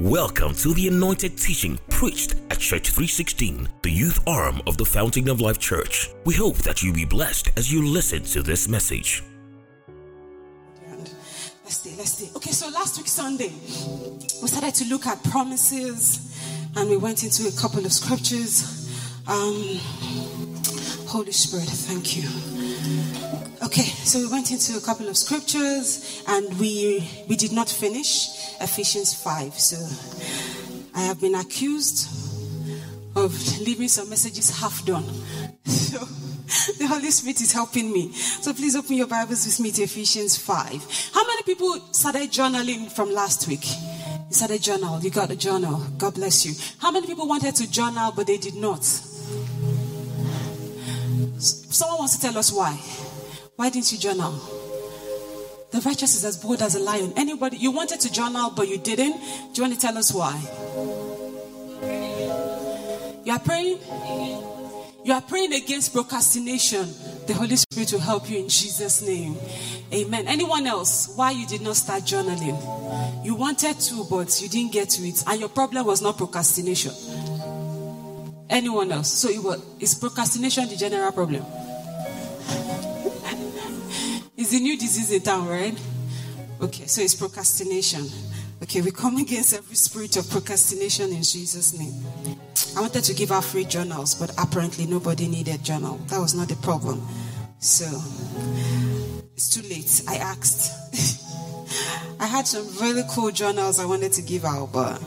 Welcome to the anointed teaching preached at Church 316, the youth arm of the Fountain of Life Church. We hope that you be blessed as you listen to this message. Let's stay, let's stay. Okay, so last week, Sunday, we started to look at promises and we went into a couple of scriptures. Um, Holy Spirit, thank you. Okay, so we went into a couple of scriptures and we we did not finish Ephesians 5. So I have been accused of leaving some messages half done. So the Holy Spirit is helping me. So please open your Bibles with me to Ephesians 5. How many people started journaling from last week? You started journal. You got a journal. God bless you. How many people wanted to journal but they did not? Someone wants to tell us why. Why didn't you journal? The righteous is as bold as a lion. Anybody, you wanted to journal, but you didn't. Do you want to tell us why? You are praying? You are praying against procrastination. The Holy Spirit will help you in Jesus' name. Amen. Anyone else? Why you did not start journaling? You wanted to, but you didn't get to it. And your problem was not procrastination. Anyone else? So it was, is procrastination the general problem? It's a new disease in town, right? Okay, so it's procrastination. Okay, we come against every spirit of procrastination in Jesus' name. I wanted to give out free journals, but apparently nobody needed journal. That was not the problem. So it's too late. I asked. I had some really cool journals I wanted to give out, but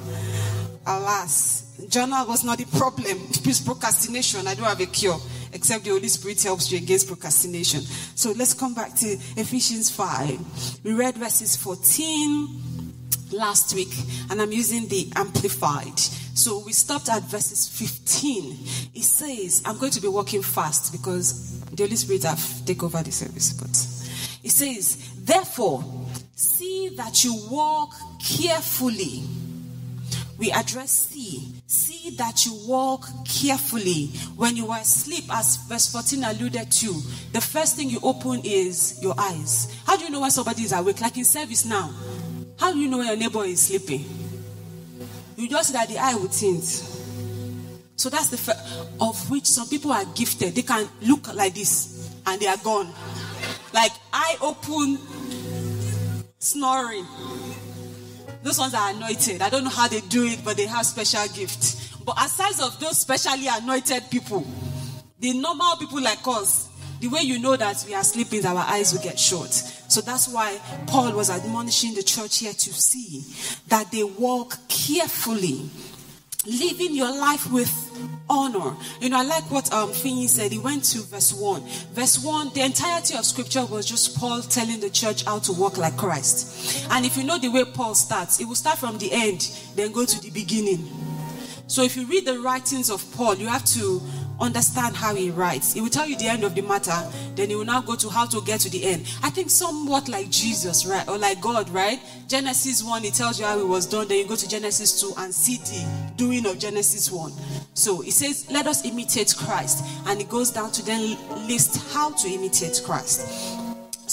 alas, journal was not the problem. It's procrastination. I don't have a cure except the Holy Spirit helps you against procrastination. So let's come back to Ephesians 5. We read verses 14 last week, and I'm using the Amplified. So we stopped at verses 15. It says, I'm going to be walking fast because the Holy Spirit have take over the service, but it says, therefore, see that you walk carefully. We address see See that you walk carefully. When you are asleep, as verse 14 alluded to, the first thing you open is your eyes. How do you know when somebody is awake? Like in service now. How do you know when your neighbor is sleeping? You just see that the eye will tint. So that's the first, of which some people are gifted. They can look like this and they are gone. Like eye open, snoring. Those ones are anointed. I don't know how they do it, but they have special gifts. But aside of those specially anointed people, the normal people like us, the way you know that we are sleeping, our eyes will get short. So that's why Paul was admonishing the church here to see that they walk carefully living your life with honor. You know, I like what um Finney said. He went to verse 1. Verse 1, the entirety of scripture was just Paul telling the church how to walk like Christ. And if you know the way Paul starts, it will start from the end, then go to the beginning. So if you read the writings of Paul, you have to understand how he writes. He will tell you the end of the matter, then he will now go to how to get to the end. I think somewhat like Jesus, right? Or like God, right? Genesis 1, he tells you how it was done. Then you go to Genesis 2 and see the doing of Genesis 1. So he says, let us imitate Christ. And he goes down to then list how to imitate Christ.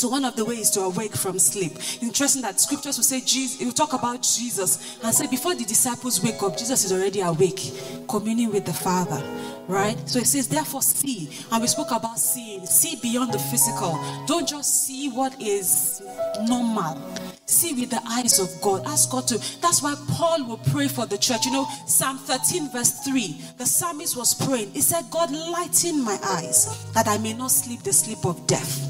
So one of the ways to awake from sleep. Interesting that scriptures will say Jesus, it will talk about Jesus and say before the disciples wake up, Jesus is already awake, communing with the Father. Right? So it says, therefore see. And we spoke about seeing. See beyond the physical. Don't just see what is normal. See with the eyes of God. Ask God to. That's why Paul will pray for the church. You know, Psalm 13, verse 3. The psalmist was praying. He said, God, lighten my eyes that I may not sleep the sleep of death.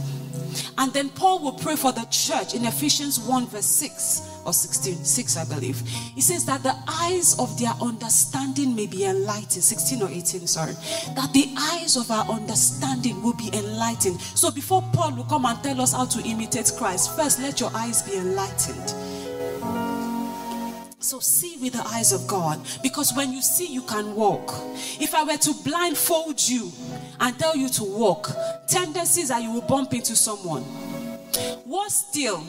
And then Paul will pray for the church in Ephesians 1, verse 6 or 16, 6, I believe. He says that the eyes of their understanding may be enlightened. 16 or 18, sorry. That the eyes of our understanding will be enlightened. So before Paul will come and tell us how to imitate Christ, first let your eyes be enlightened. So see with the eyes of God. Because when you see, you can walk. If I were to blindfold you and tell you to walk, tendencies are you will bump into someone. What still?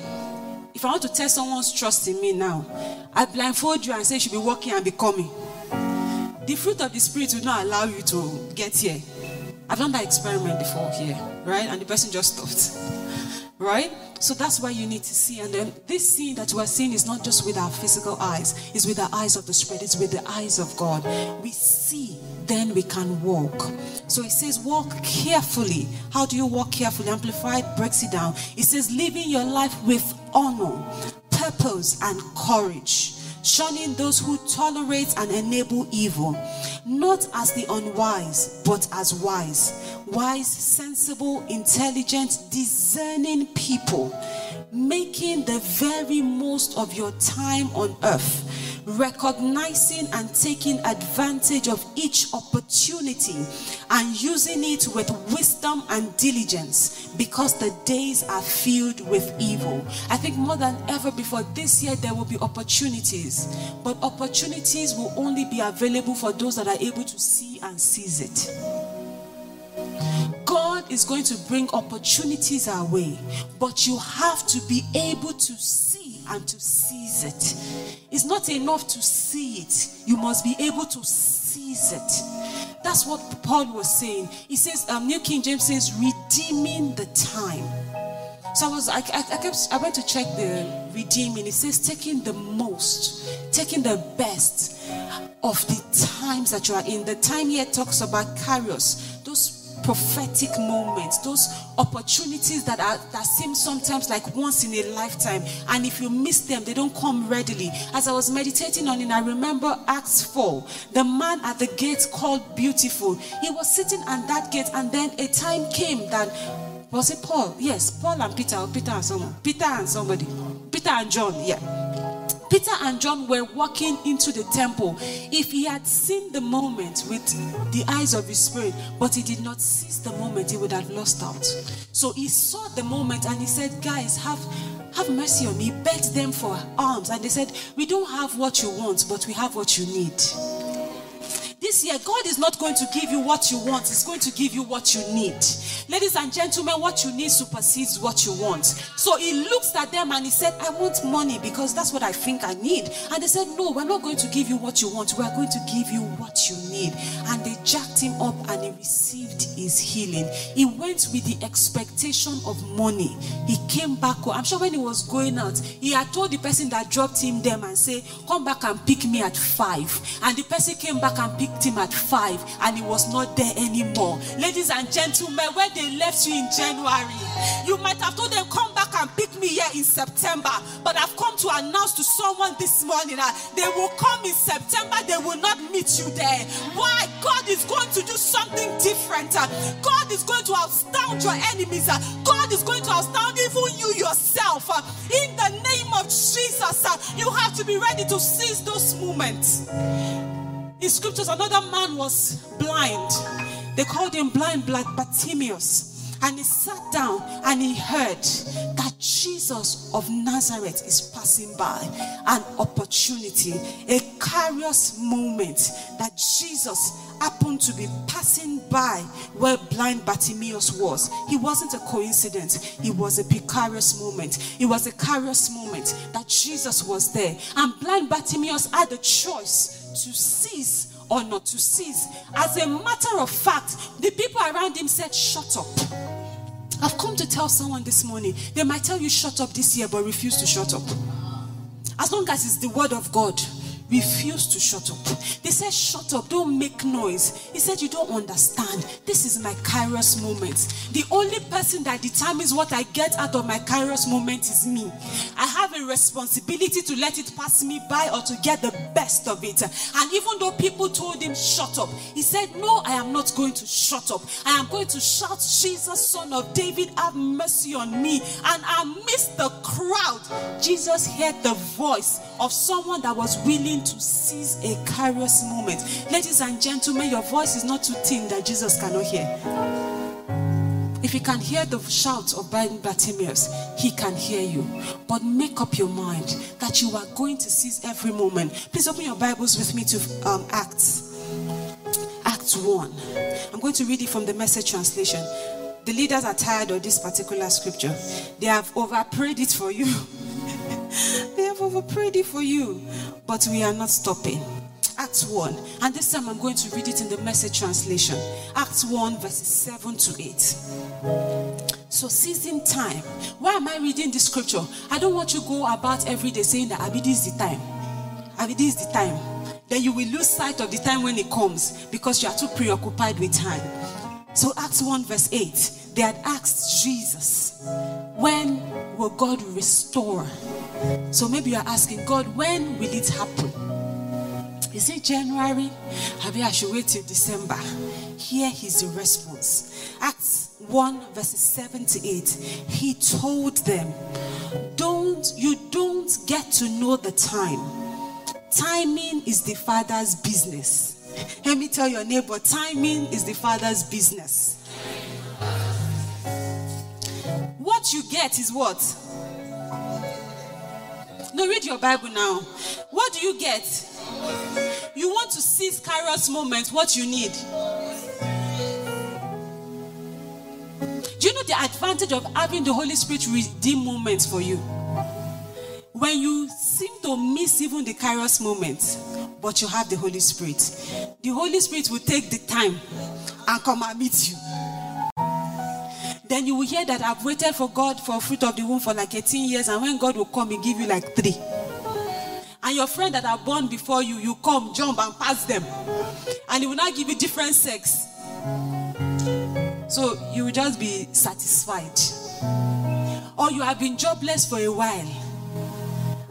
If I want to test someone's trust in me now, I blindfold you and say you should be walking and be coming. The fruit of the spirit will not allow you to get here. I've done that experiment before here, right? And the person just stopped. Right? So that's why you need to see. And then this seeing that we're seeing is not just with our physical eyes, it's with the eyes of the Spirit, it's with the eyes of God. We see, then we can walk. So it says, walk carefully. How do you walk carefully? Amplified breaks it down. It says, living your life with honor, purpose, and courage shunning those who tolerate and enable evil, not as the unwise, but as wise. Wise, sensible, intelligent, discerning people, making the very most of your time on earth recognizing and taking advantage of each opportunity and using it with wisdom and diligence because the days are filled with evil. I think more than ever before this year, there will be opportunities, but opportunities will only be available for those that are able to see and seize it. Is going to bring opportunities our way, but you have to be able to see and to seize it. It's not enough to see it, you must be able to seize it. That's what Paul was saying. He says, um, New King James says, redeeming the time. So I was, I, I, I, kept, I went to check the redeeming. It says taking the most, taking the best of the times that you are in. The time here talks about those prophetic moments, those opportunities that are that seem sometimes like once in a lifetime. And if you miss them, they don't come readily. As I was meditating on it, I remember Acts 4. The man at the gate called beautiful. He was sitting at that gate, and then a time came that was it Paul? Yes, Paul and Peter, or Peter and someone. Peter and somebody. Peter and John, yeah. Peter and John were walking into the temple. If he had seen the moment with the eyes of his spirit, but he did not seize the moment, he would have lost out. So he saw the moment and he said, Guys, have have mercy on me. He begged them for alms. And they said, We don't have what you want, but we have what you need. This year, God is not going to give you what you want, He's going to give you what you need. Ladies and gentlemen, what you need supersedes what you want. So he looks at them and he said, I want money because that's what I think I need. And they said, No, we're not going to give you what you want, we're going to give you what you need. And they jacked him up and he received his healing. He went with the expectation of money. He came back. I'm sure when he was going out, he had told the person that dropped him them and say, Come back and pick me at five. And the person came back and picked picked him at five and he was not there anymore. Ladies and gentlemen, when they left you in January, you might have told them, Come back and pick me here in September. But I've come to announce to someone this morning that they will come in September, they will not meet you there. Why? God is going to do something different. God is going to astound your enemies. God is going to astound even you yourself. In the name of Jesus, you have to be ready to seize those moments. In scriptures, another man was blind. They called him blind black Bartimaeus. And he sat down and he heard that Jesus of Nazareth is passing by. An opportunity, a kairos moment that Jesus happened to be passing by where blind Bartimaeus was. He wasn't a coincidence, it was a precarious moment. It was a kairos moment that Jesus was there. And blind Bartimaeus had a choice to seize or not to seize. As a matter of fact, the people around him said, Shut up. I've come to tell someone this morning, they might tell you, Shut up this year, but refuse to shut up. As long as it's the word of God, refused to shut up. They said, Shut up, don't make noise. He said, You don't understand. This is my kairos moment. The only person that determines what I get out of my kairos moment is me. I have a responsibility to let it pass me by or to get the best of it. And even though people told him, Shut up, he said, No, I am not going to shut up. I am going to shout, Jesus, son of David, have mercy on me. And amidst the crowd, Jesus heard the voice of someone that was willing to seize a kairos moment. Ladies and gentlemen, your voice is not too thin that Jesus cannot hear. If he can hear the shout of Bartimaeus, he can hear you. But make up your mind that you are going to seize every moment. Please open your Bibles with me to um, Acts. Acts 1. I'm going to read it from the message translation. The leaders are tired of this particular scripture. They have overprayed it for you. they have overprayed it for you, but we are not stopping. Acts 1, and this time I'm going to read it in the message translation. Acts 1, verses 7 to 8. So season time. Why am I reading this scripture? I don't want you to go about every day saying that Abi this is the time. Abi this is the time. Then you will lose sight of the time when it comes because you are too preoccupied with time. So Acts 1 verse 8, they had asked Jesus, when will God restore? So maybe you're asking God, when will it happen? Is it January? Maybe I should wait till December. Here is the response. Acts 1 verses 7 to 8. He told them, Don't you don't get to know the time. Timing is the father's business. Let me tell your neighbor, timing is the father's business. What you get is what? No, read your Bible now. What do you get? You want to seize Kairos moment, what you need. Do you know the advantage of having the Holy Spirit redeem moments for you? When you seem to miss even the Kairos moment, but you have the Holy Spirit, the Holy Spirit will take the time and come and meet you. Then you will hear that I've waited for God for fruit of the womb for like 18 years, and when God will come, He give you like three. And your friend that are born before you, you come, jump, and pass them, and He will not give you different sex. So you will just be satisfied. Or you have been jobless for a while.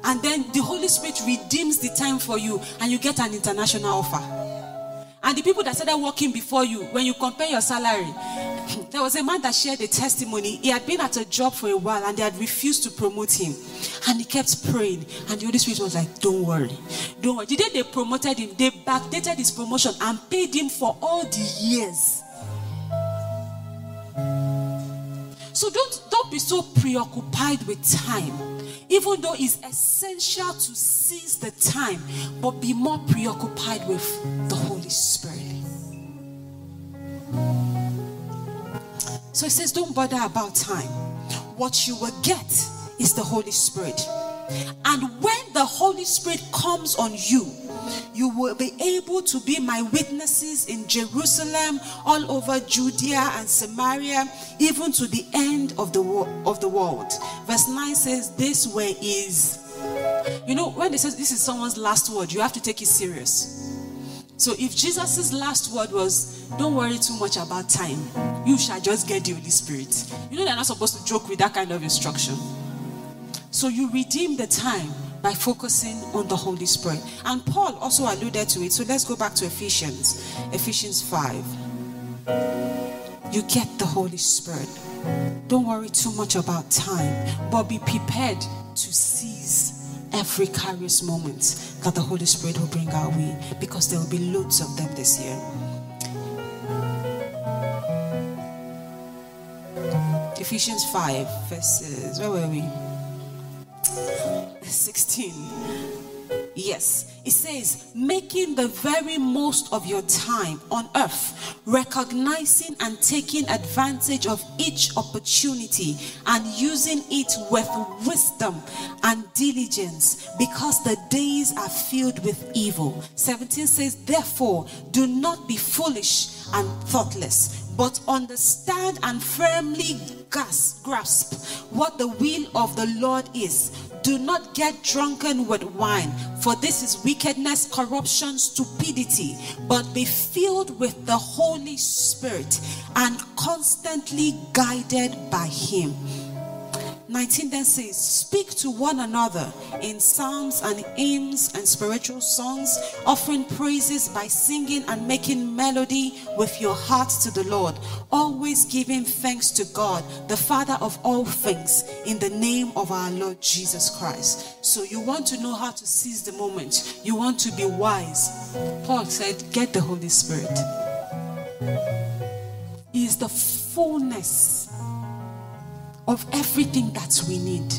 And then the Holy Spirit redeems the time for you and you get an international offer. And the people that started working before you, when you compare your salary, there was a man that shared a testimony. He had been at a job for a while and they had refused to promote him. And he kept praying. And the Holy Spirit was like, Don't worry. Don't worry. The day they promoted him, they backdated his promotion and paid him for all the years. So don't, don't be so preoccupied with time. Even though it's essential to seize the time, but be more preoccupied with the Holy Spirit. So he says, don't bother about time. What you will get is the Holy Spirit. And when the Holy Spirit comes on you, you will be able to be my witnesses in Jerusalem, all over Judea and Samaria, even to the end of the, of the world. Verse 9 says, This way is. You know, when it says this is someone's last word, you have to take it serious. So if Jesus' last word was, Don't worry too much about time, you shall just get the Holy Spirit. You know, they're not supposed to joke with that kind of instruction. So you redeem the time by focusing on the Holy Spirit. And Paul also alluded to it. So let's go back to Ephesians, Ephesians 5. You get the Holy Spirit. Don't worry too much about time, but be prepared to seize every kairos moment that the Holy Spirit will bring our way because there will be loads of them this year. Ephesians 5, verses, where were we? 16. Yes, it says, making the very most of your time on earth, recognizing and taking advantage of each opportunity and using it with wisdom and diligence because the days are filled with evil. 17 says, therefore, do not be foolish and thoughtless, but understand and firmly grasp what the will of the Lord is. Do not get drunken with wine, for this is wickedness, corruption, stupidity, but be filled with the Holy Spirit and constantly guided by Him 19 then says, Speak to one another in psalms and hymns and spiritual songs, offering praises by singing and making melody with your heart to the Lord, always giving thanks to God, the Father of all things, in the name of our Lord Jesus Christ. So you want to know how to seize the moment, you want to be wise. Paul said, Get the Holy Spirit. He is the fullness of everything that we need.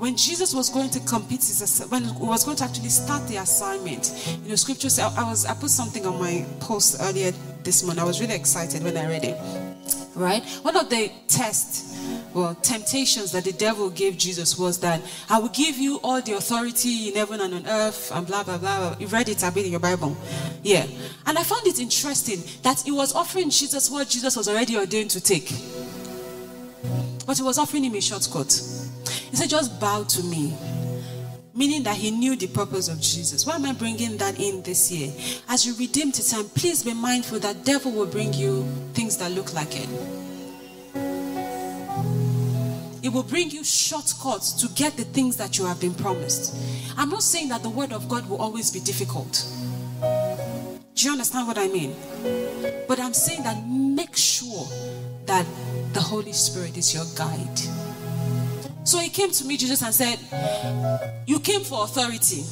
When Jesus was going to complete his when he was going to actually start the assignment, you know, scripture said I was I put something on my post earlier this morning. I was really excited when I read it. Right? One of the tests well, temptations that the devil gave Jesus was that I will give you all the authority in heaven and on earth, and blah, blah, blah. You read it bit in your Bible. Yeah. And I found it interesting that he was offering Jesus what Jesus was already ordained to take. But he was offering him a shortcut. He said, Just bow to me. Meaning that he knew the purpose of Jesus. Why am I bringing that in this year? As you redeem the time, please be mindful that devil will bring you things that look like it. It will bring you shortcuts to get the things that you have been promised. I'm not saying that the word of God will always be difficult. Do you understand what I mean? But I'm saying that make sure that the Holy Spirit is your guide. So he came to me, Jesus, and said, You came for authority.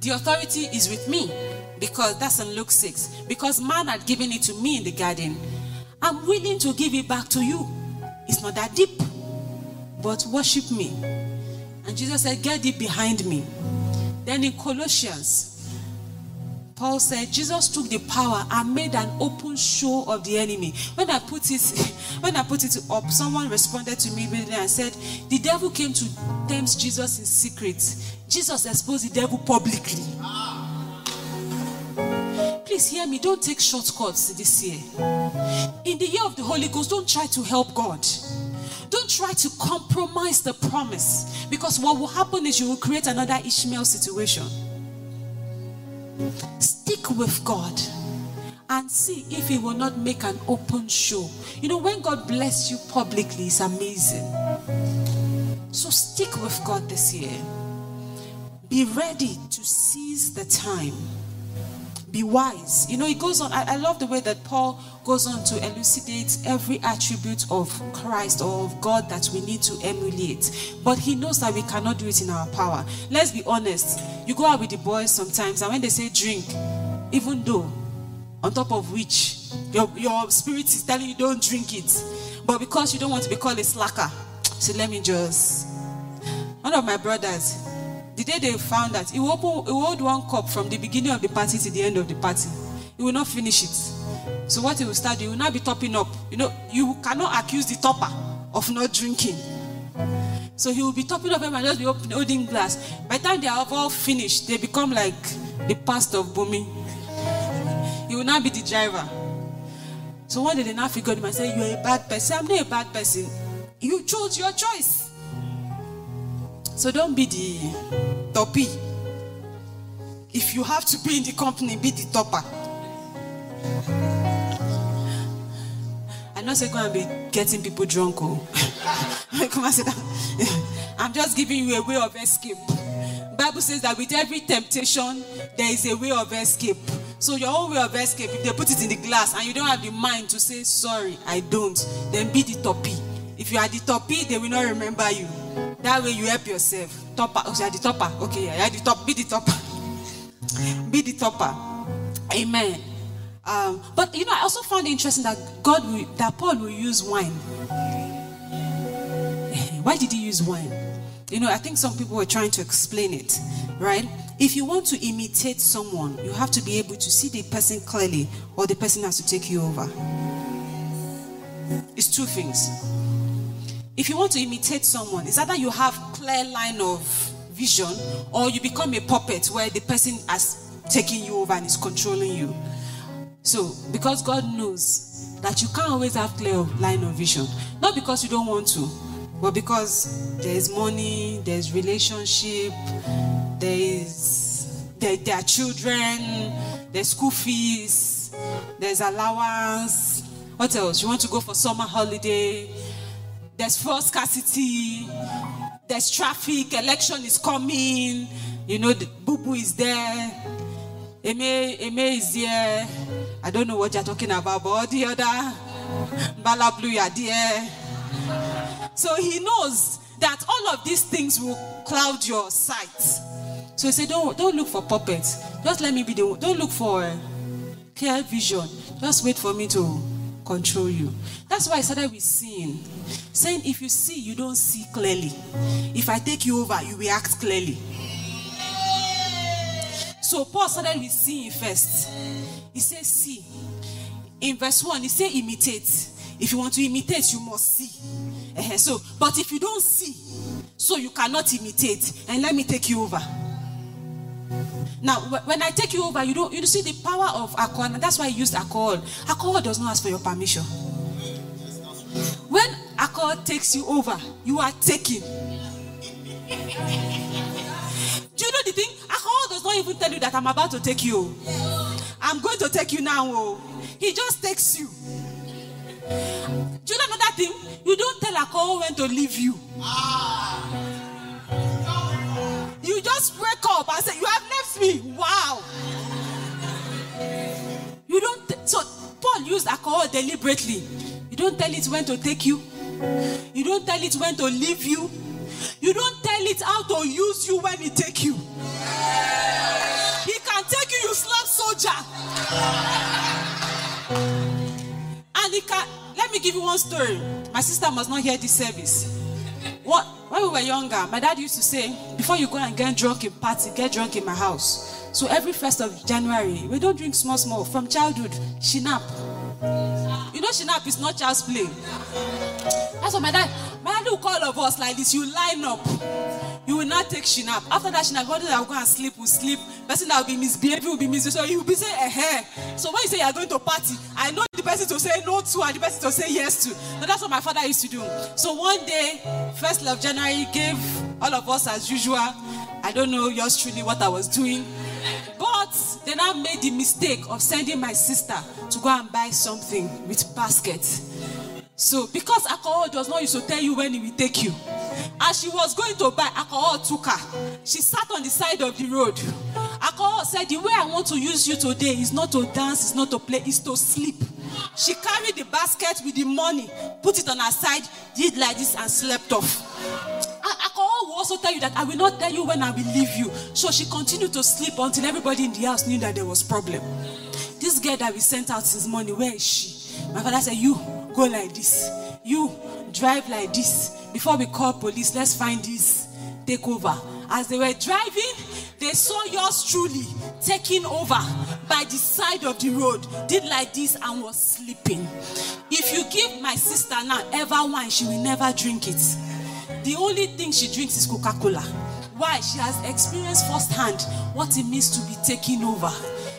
The authority is with me because that's in Luke 6. Because man had given it to me in the garden. I'm willing to give it back to you. It's not that deep but worship me. And Jesus said, Get thee behind me. Then in Colossians, Paul said, Jesus took the power and made an open show of the enemy. When I put it, when I put it up, someone responded to me immediately and said, The devil came to tempt Jesus in secret. Jesus exposed the devil publicly. Please hear me. Don't take shortcuts this year. In the year of the Holy Ghost, don't try to help God. Don't try to compromise the promise because what will happen is you will create another Ishmael situation. Stick with God and see if He will not make an open show. You know, when God bless you publicly, it's amazing. So stick with God this year. Be ready to seize the time be wise. You know, it goes on. I, I, love the way that Paul goes on to elucidate every attribute of Christ or of God that we need to emulate. But he knows that we cannot do it in our power. Let's be honest. You go out with the boys sometimes, and when they say drink, even though on top of which your, your spirit is telling you don't drink it, but because you don't want to be called a slacker, so let me just. One of my brothers, the day they found that, he will, open, he will hold one cup from the beginning of the party to the end of the party. He will not finish it. So what he will start, he will not be topping up. You know, you cannot accuse the topper of not drinking. So he will be topping up and just be holding glass. By the time they are all finished, they become like the pastor of Bumi. He will not be the driver. So one day they now figured him and said, You're a bad person. I'm not a bad person. You chose your choice. So don't be the toppy. If you have to be in the company, be the topper. I'm not saying go and be getting people drunk. Oh. Come and sit down. I'm just giving you a way of escape. Bible says that with every temptation, there is a way of escape. So your own way of escape, if they put it in the glass and you don't have the mind to say sorry, I don't, then be the toppy. If you are the toppy, they will not remember you. That way you help yourself. Topper. Oh, you the topper. Okay, yeah, you the top. Be the topper. Be the topper. Amen. Um, but you know, I also found it interesting that God will, that Paul will use wine. Why did he use wine? You know, I think some people were trying to explain it, right? If you want to imitate someone, you have to be able to see the person clearly, or the person has to take you over. It's two things. If you want to imitate someone, it's either you have clear line of vision or you become a puppet where the person has taken you over and is controlling you. So, because God knows that you can't always have clear line of vision, not because you don't want to, but because there's money, there's relationship, there is there, there are children, there's school fees, there's allowance. What else? You want to go for summer holiday? There's fuel scarcity. There's traffic. Election is coming. You know, the boo boo is there. Eme, Eme is there. I don't know what you're talking about, but the other Bala Blue are there. So he knows that all of these things will cloud your sight. So he said, Don't, don't look for puppets. Just let me be the Don't look for eh, clear vision. Just wait for me to control you. That's why I started with seeing. Saying if you see, you don't see clearly. If I take you over, you react clearly. So Paul started with seeing first. He says, see. In verse 1, he said imitate. If you want to imitate, you must see. Uh-huh. So, but if you don't see, so you cannot imitate, and let me take you over. Now, when I take you over, you don't you see the power of alcohol. That's why I used alcohol. Alcohol does not ask for your permission. Alcohol takes you over, you are taken. Do you know the thing? Alcohol does not even tell you that I'm about to take you. I'm going to take you now. Oh. He just takes you. Do you know another thing? You don't tell alcohol when to leave you. You just wake up and say, You have left me. Wow. You don't. T- so Paul used alcohol deliberately. You don't tell it when to take you. You don't tell it when to leave you. You don't tell it how to use you when it take you. He can take you, you slap soldier. And he can. Let me give you one story. My sister must not hear this service. What, when we were younger, my dad used to say, before you go and get drunk in party, get drunk in my house. So every first of January, we don't drink small, small. From childhood, shinap. You know, shinap is not child's play. That's what my dad, my dad will call of us like this. You line up. You will not take shinap. After that shinap, God will go and sleep, will sleep. Person that will be misbehaving will be misbehaving. So he will be saying, eh. So when you say you are going to party, I know the person to say no to and the person to say yes to. So that's what my father used to do. So one day, first of January, gave all of us as usual. I don't know yours truly what I was doing. But they now made the mistake of sending my sister to go and buy something with basket. So because alcohol does not used to tell you when it will take you. As she was going to buy, alcohol took her. She sat on the side of the road. Alcohol said, The way I want to use you today is not to dance, is not to play, is to sleep. She carried the basket with the money, put it on her side, did like this, and slept off. Alcohol will also tell you that I will not tell you when I will leave you. So she continued to sleep until everybody in the house knew that there was problem. This girl that we sent out since morning, where is she? My father said, You go like this. You drive like this. Before we call police, let's find this. Take over. As they were driving, they saw yours truly taking over by the side of the road, did like this and was sleeping. If you give my sister now ever wine, she will never drink it. The only thing she drinks is Coca Cola. Why? She has experienced firsthand what it means to be taken over.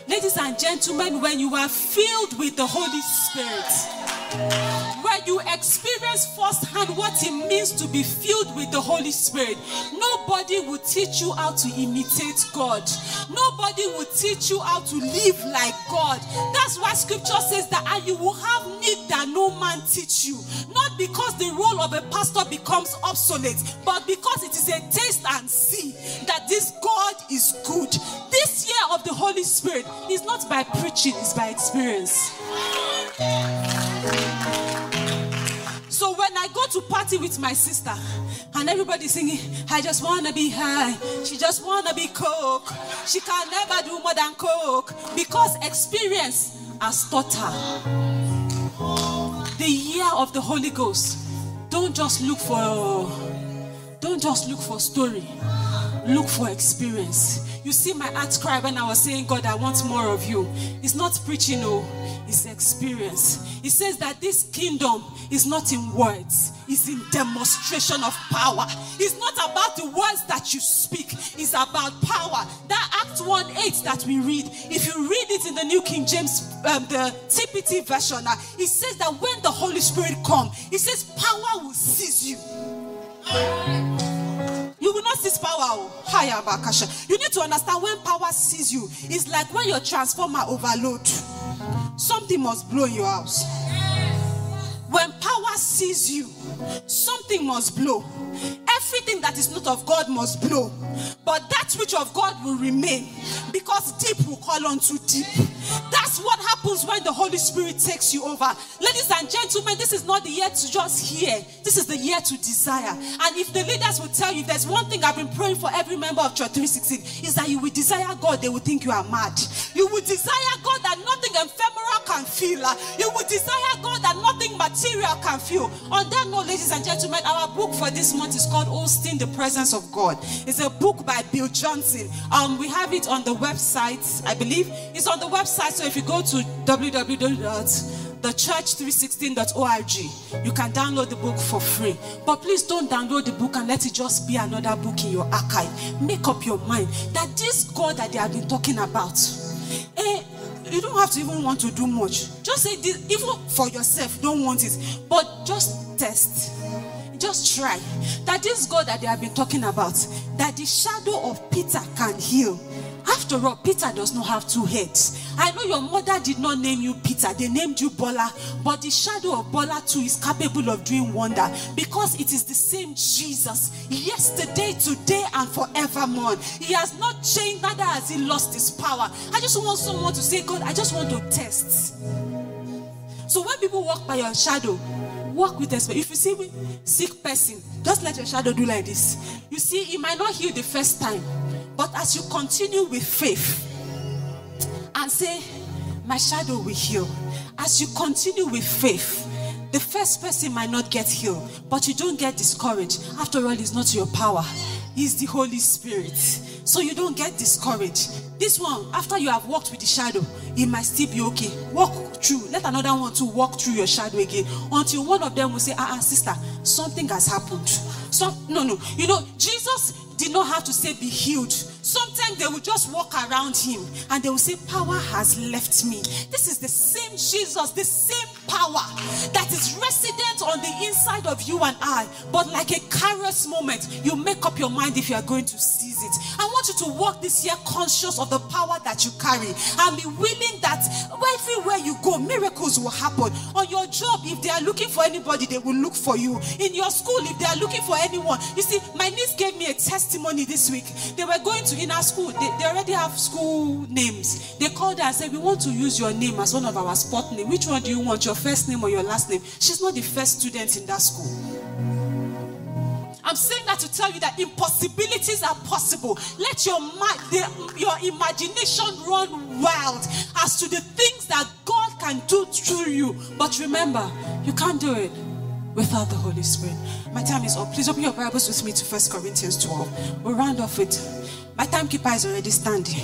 Ladies and gentlemen, when you are filled with the Holy Spirit, you experience firsthand what it means to be filled with the Holy Spirit, nobody will teach you how to imitate God. Nobody will teach you how to live like God. That's why scripture says that and you will have need that no man teach you. Not because the role of a pastor becomes obsolete, but because it is a taste and see that this God is good. This year of the Holy Spirit is not by preaching, it's by experience. Go to party with my sister and everybody singing, I just wanna be high, she just wanna be coke. She can never do more than coke because experience has taught her. The year of the Holy Ghost. Don't just look for don't just look for story. Look for experience. You see my heart cry when I was saying, God, I want more of you. It's not preaching, no, it's experience. It says that this kingdom is not in words, it's in demonstration of power. It's not about the words that you speak, it's about power. That Act 1 8 that we read, if you read it in the New King James, um, the TPT version, uh, it says that when the Holy Spirit come, it says power will seize you. You will not seize power. oh. You need to understand when power seize you. It's like when your transformer overload. Something must blow in your house. When power seize you, something must blow. Everything that is not of God must blow. But that which of God will remain because deep will call on to deep. That's what happens when the Holy Spirit takes you over. Ladies and gentlemen, this is not the year to just hear, this is the year to desire. And if the leaders will tell you, there's one thing I've been praying for every member of Church 316 is that you will desire God, they will think you are mad. You will desire God that nothing ephemeral can feel. You will desire God that nothing material can feel. On that note, ladies and gentlemen, our book for this month is called Hosting the Presence of God. It's a book by Bill Johnson. Um, we have it on the website, I believe. It's on the website. So if you go to www.thechurch316.org, you can download the book for free. But please don't download the book and let it just be another book in your archive. Make up your mind that this God that they have been talking about, eh, you don't have to even want to do much. Just say this, even for yourself, don't want it. But just test. Just try. That this God that they have been talking about, that the shadow of Peter can heal. After all, Peter does not have two heads. I know your mother did not name you Peter, they named you Bola, but the shadow of Bola too is capable of doing wonder because it is the same Jesus yesterday, today, and forevermore. He has not changed, neither has he lost his power. I just want someone to say, God, I just want to test. So when people walk by your shadow, walk with us. If you see a sick person, just let your shadow do like this. You see, it might not heal the first time, but as you continue with faith and say, My shadow will heal, as you continue with faith, the first person might not get healed, but you don't get discouraged. After all, it's not your power, it's the Holy Spirit. So you don't get discouraged. This one, after you have walked with the shadow, it might still be okay. Walk through. Let another one to walk through your shadow again until one of them will say, Ah, ah sister, something has happened. Some, no, no. You know, Jesus did not have to say, Be healed. Sometimes they will just walk around him and they will say, Power has left me. This is the same Jesus, the same power that is resident on the inside of you and I. But like a kairos moment, you make up your mind if you are going to seize it. I want you to walk this year conscious of the power that you carry and be willing that everywhere you go, miracles will happen. On your job, if they are looking for anybody, they will look for you. In your school, if they are looking for anyone, you see, my niece gave me a testimony this week. They were going to in our school, they, they already have school names. They called her and said, We want to use your name as one of our sport names. Which one do you want, your first name or your last name? She's not the first student in that school. I'm saying that to tell you that impossibilities are possible. Let your mind, your imagination run wild as to the things that God can do through you. But remember, you can't do it without the Holy Spirit. My time is up. Please open your Bibles with me to 1 Corinthians 12. We'll round off with my timekeeper is already standing.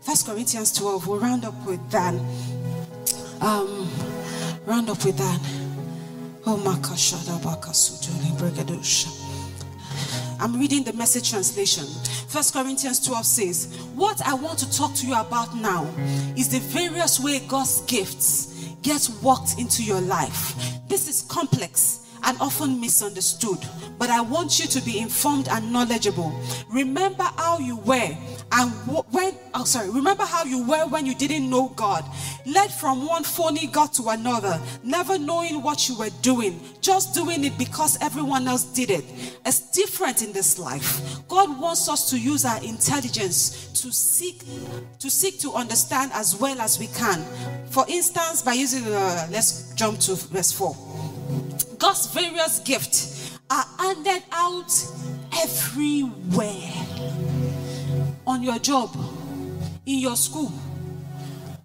First Corinthians 12. We'll round up with that. Um, round up with that. Oh, I'm reading the message translation. First Corinthians 12 says, What I want to talk to you about now is the various way God's gifts get worked into your life. This is complex and often misunderstood, but I want you to be informed and knowledgeable. Remember how you were and when oh sorry, remember how you were when you didn't know God. Led from one phony God to another, never knowing what you were doing, just doing it because everyone else did it. It's different in this life. God wants us to use our intelligence to seek to seek to understand as well as we can. For instance, by using uh, let's jump to verse 4. God's various gifts are handed out everywhere. On your job, in your school,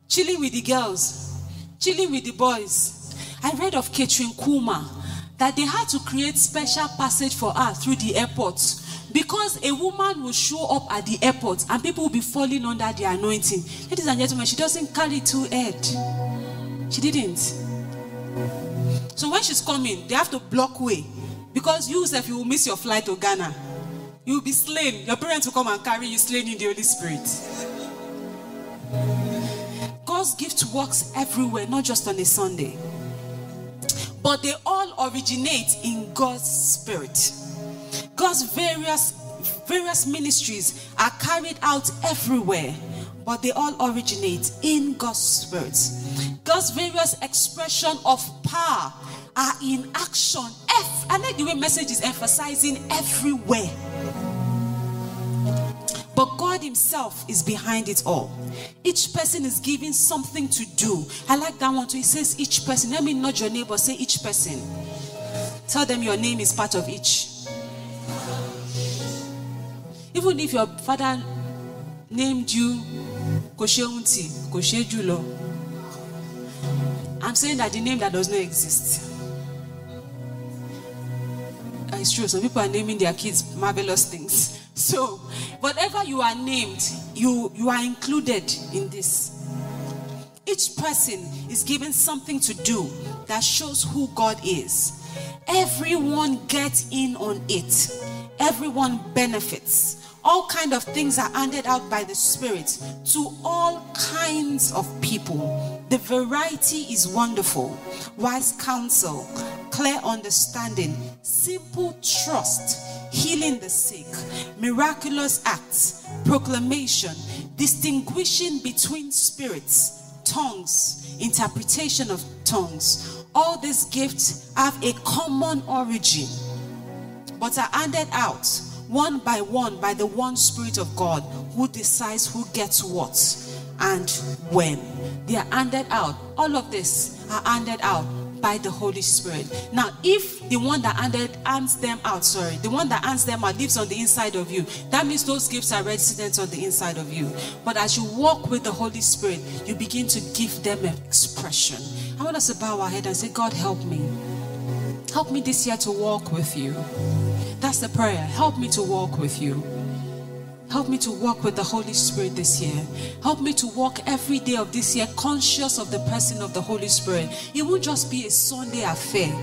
chilling with the girls, chilling with the boys. I read of Kathryn Kuhlman that they had to create special passage for her through the airport because a woman will show up at the airport and people will be falling under the anointing. Ladies and gentlemen, she doesn't carry two head. She didn't. So when she's coming, they have to block way. Because you, if you will miss your flight to Ghana. You will be slain. Your parents will come and carry you slain in the Holy Spirit. God's gift works everywhere, not just on a Sunday. But they all originate in God's Spirit. God's various various ministries are carried out everywhere, but they all originate in God's Spirit. God's various expression of power are in action. F, I like the way message is emphasizing everywhere. But God Himself is behind it all. Each person is given something to do. I like that one too. He says, each person. Let me nudge your neighbor, say each person. Tell them your name is part of each. Even if your father named you Kosheunti, Koshejulo, I'm saying that the name that does not exist. Uh, it's true. Some people are naming their kids marvelous things. So, whatever you are named, you, you are included in this. Each person is given something to do that shows who God is. Everyone gets in on it, everyone benefits. All kind of things are handed out by the Spirit to all kinds of people. The variety is wonderful. Wise counsel, clear understanding, simple trust, healing the sick, miraculous acts, proclamation, distinguishing between spirits, tongues, interpretation of tongues. All these gifts have a common origin, but are handed out one by one by the one Spirit of God who decides who gets what and when. They are handed out. All of this are handed out by the Holy Spirit. Now, if the one that handed hands them out, sorry, the one that hands them out lives on the inside of you, that means those gifts are resident on the inside of you. But as you walk with the Holy Spirit, you begin to give them expression. I want us to bow our head and say, God, help me. Help me this year to walk with you. That's the prayer. Help me to walk with you. Help me to walk with the Holy Spirit this year. Help me to walk every day of this year conscious of the person of the Holy Spirit. It won't just be a Sunday affair.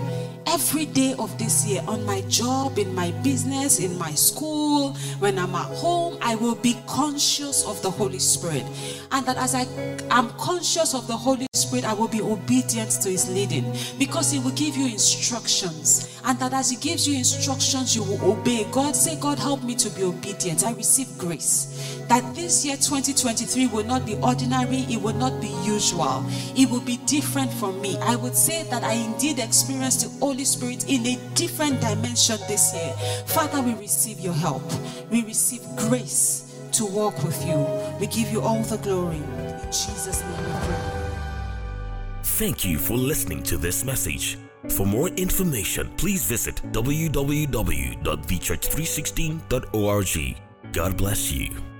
Every day of this year, on my job, in my business, in my school, when I'm at home, I will be conscious of the Holy Spirit. And that as I am conscious of the Holy Spirit, I will be obedient to His leading because He will give you instructions. And that as He gives you instructions, you will obey. God say, God, help me to be obedient. I receive grace. That this year 2023 will not be ordinary, it will not be usual, it will be different from me. I would say that I indeed experienced the Holy Spirit in a different dimension this year. Father, we receive your help, we receive grace to walk with you. We give you all the glory. In Jesus' name we pray. Thank you for listening to this message. For more information, please visit www.vchurch316.org. God bless you.